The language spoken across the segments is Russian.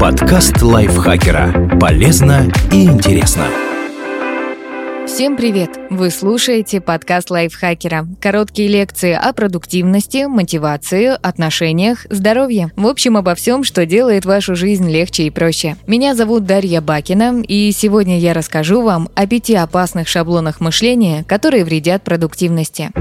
Подкаст лайфхакера. Полезно и интересно. Всем привет! Вы слушаете подкаст лайфхакера. Короткие лекции о продуктивности, мотивации, отношениях, здоровье. В общем, обо всем, что делает вашу жизнь легче и проще. Меня зовут Дарья Бакина, и сегодня я расскажу вам о пяти опасных шаблонах мышления, которые вредят продуктивности.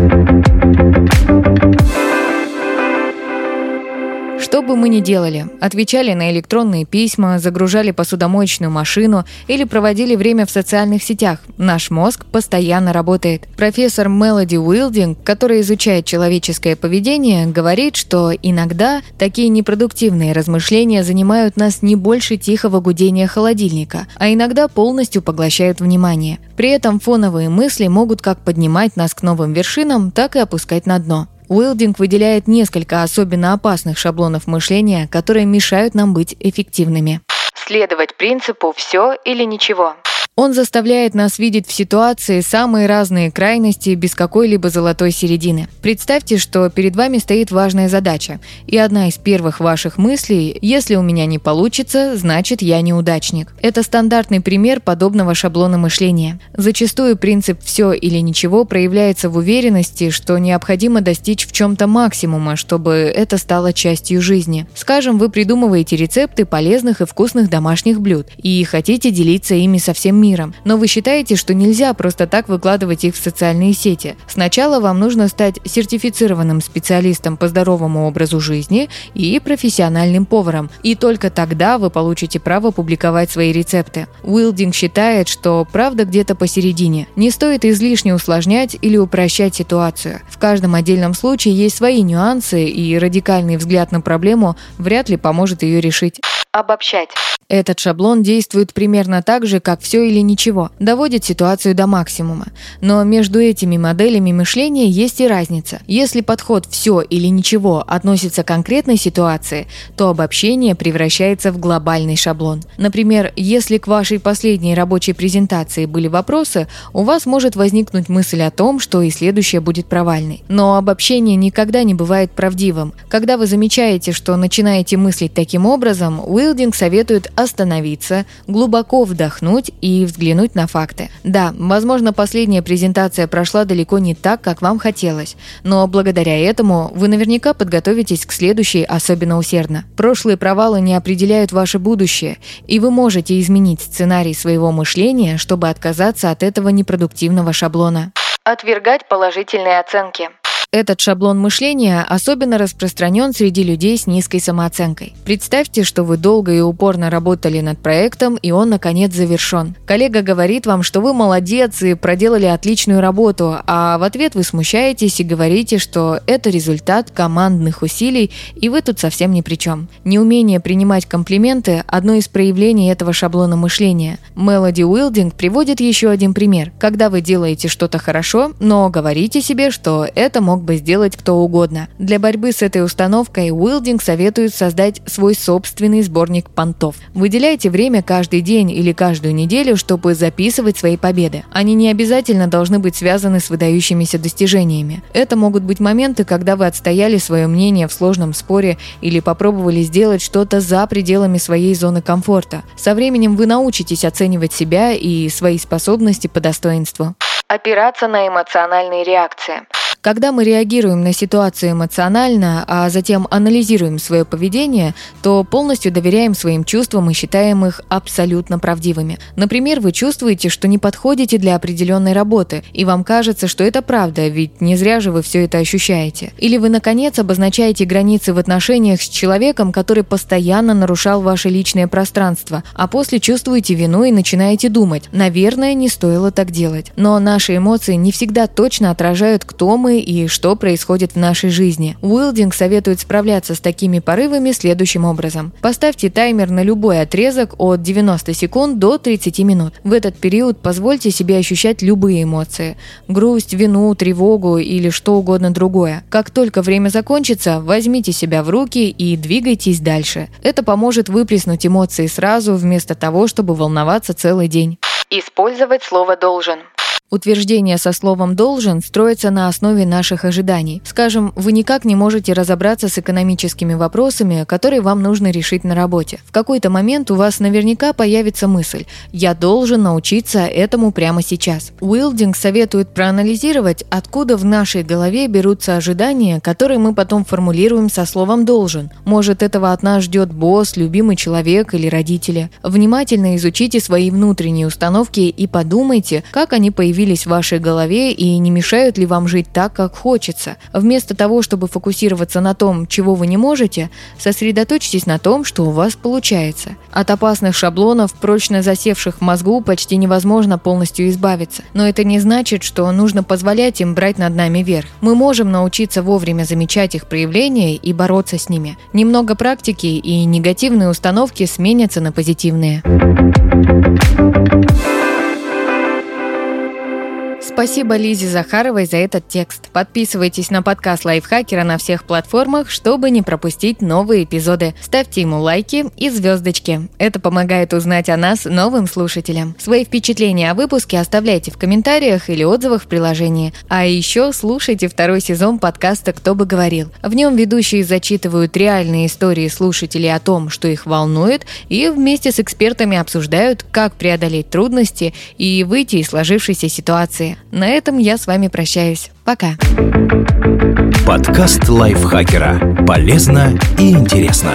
Что бы мы ни делали, отвечали на электронные письма, загружали посудомоечную машину или проводили время в социальных сетях, наш мозг постоянно работает. Профессор Мелоди Уилдинг, который изучает человеческое поведение, говорит, что иногда такие непродуктивные размышления занимают нас не больше тихого гудения холодильника, а иногда полностью поглощают внимание. При этом фоновые мысли могут как поднимать нас к новым вершинам, так и опускать на дно. Уилдинг выделяет несколько особенно опасных шаблонов мышления, которые мешают нам быть эффективными. Следовать принципу «все или ничего». Он заставляет нас видеть в ситуации самые разные крайности без какой-либо золотой середины. Представьте, что перед вами стоит важная задача, и одна из первых ваших мыслей «если у меня не получится, значит я неудачник». Это стандартный пример подобного шаблона мышления. Зачастую принцип «все или ничего» проявляется в уверенности, что необходимо достичь в чем-то максимума, чтобы это стало частью жизни. Скажем, вы придумываете рецепты полезных и вкусных домашних блюд и хотите делиться ими со всем миром миром, но вы считаете, что нельзя просто так выкладывать их в социальные сети. Сначала вам нужно стать сертифицированным специалистом по здоровому образу жизни и профессиональным поваром, и только тогда вы получите право публиковать свои рецепты. Уилдинг считает, что правда где-то посередине. Не стоит излишне усложнять или упрощать ситуацию. В каждом отдельном случае есть свои нюансы, и радикальный взгляд на проблему вряд ли поможет ее решить. Обобщать. Этот шаблон действует примерно так же, как все или ничего, доводит ситуацию до максимума. Но между этими моделями мышления есть и разница. Если подход «все или ничего» относится к конкретной ситуации, то обобщение превращается в глобальный шаблон. Например, если к вашей последней рабочей презентации были вопросы, у вас может возникнуть мысль о том, что и следующая будет провальной. Но обобщение никогда не бывает правдивым. Когда вы замечаете, что начинаете мыслить таким образом, Уилдинг советует остановиться, глубоко вдохнуть и взглянуть на факты. Да, возможно, последняя презентация прошла далеко не так, как вам хотелось, но благодаря этому вы наверняка подготовитесь к следующей особенно усердно. Прошлые провалы не определяют ваше будущее, и вы можете изменить сценарий своего мышления, чтобы отказаться от этого непродуктивного шаблона. Отвергать положительные оценки. Этот шаблон мышления особенно распространен среди людей с низкой самооценкой. Представьте, что вы долго и упорно работали над проектом, и он, наконец, завершен. Коллега говорит вам, что вы молодец и проделали отличную работу, а в ответ вы смущаетесь и говорите, что это результат командных усилий, и вы тут совсем ни при чем. Неумение принимать комплименты – одно из проявлений этого шаблона мышления. Мелоди Уилдинг приводит еще один пример. Когда вы делаете что-то хорошо, но говорите себе, что это мог мог бы сделать кто угодно. Для борьбы с этой установкой Уилдинг советует создать свой собственный сборник понтов. Выделяйте время каждый день или каждую неделю, чтобы записывать свои победы. Они не обязательно должны быть связаны с выдающимися достижениями. Это могут быть моменты, когда вы отстояли свое мнение в сложном споре или попробовали сделать что-то за пределами своей зоны комфорта. Со временем вы научитесь оценивать себя и свои способности по достоинству. Опираться на эмоциональные реакции. Когда мы реагируем на ситуацию эмоционально, а затем анализируем свое поведение, то полностью доверяем своим чувствам и считаем их абсолютно правдивыми. Например, вы чувствуете, что не подходите для определенной работы, и вам кажется, что это правда, ведь не зря же вы все это ощущаете. Или вы, наконец, обозначаете границы в отношениях с человеком, который постоянно нарушал ваше личное пространство, а после чувствуете вину и начинаете думать, наверное, не стоило так делать. Но наши эмоции не всегда точно отражают, кто и что происходит в нашей жизни. Уилдинг советует справляться с такими порывами следующим образом. Поставьте таймер на любой отрезок от 90 секунд до 30 минут. В этот период позвольте себе ощущать любые эмоции – грусть, вину, тревогу или что угодно другое. Как только время закончится, возьмите себя в руки и двигайтесь дальше. Это поможет выплеснуть эмоции сразу, вместо того, чтобы волноваться целый день. Использовать слово «должен». Утверждение со словом «должен» строится на основе наших ожиданий. Скажем, вы никак не можете разобраться с экономическими вопросами, которые вам нужно решить на работе. В какой-то момент у вас наверняка появится мысль «я должен научиться этому прямо сейчас». Уилдинг советует проанализировать, откуда в нашей голове берутся ожидания, которые мы потом формулируем со словом «должен». Может, этого от нас ждет босс, любимый человек или родители. Внимательно изучите свои внутренние установки и подумайте, как они появились появились в вашей голове и не мешают ли вам жить так, как хочется. Вместо того, чтобы фокусироваться на том, чего вы не можете, сосредоточьтесь на том, что у вас получается. От опасных шаблонов, прочно засевших в мозгу, почти невозможно полностью избавиться. Но это не значит, что нужно позволять им брать над нами верх. Мы можем научиться вовремя замечать их проявления и бороться с ними. Немного практики и негативные установки сменятся на позитивные. Спасибо Лизе Захаровой за этот текст. Подписывайтесь на подкаст Лайфхакера на всех платформах, чтобы не пропустить новые эпизоды. Ставьте ему лайки и звездочки. Это помогает узнать о нас новым слушателям. Свои впечатления о выпуске оставляйте в комментариях или отзывах в приложении. А еще слушайте второй сезон подкаста «Кто бы говорил». В нем ведущие зачитывают реальные истории слушателей о том, что их волнует, и вместе с экспертами обсуждают, как преодолеть трудности и выйти из сложившейся ситуации. На этом я с вами прощаюсь. Пока. Подкаст лайфхакера. Полезно и интересно.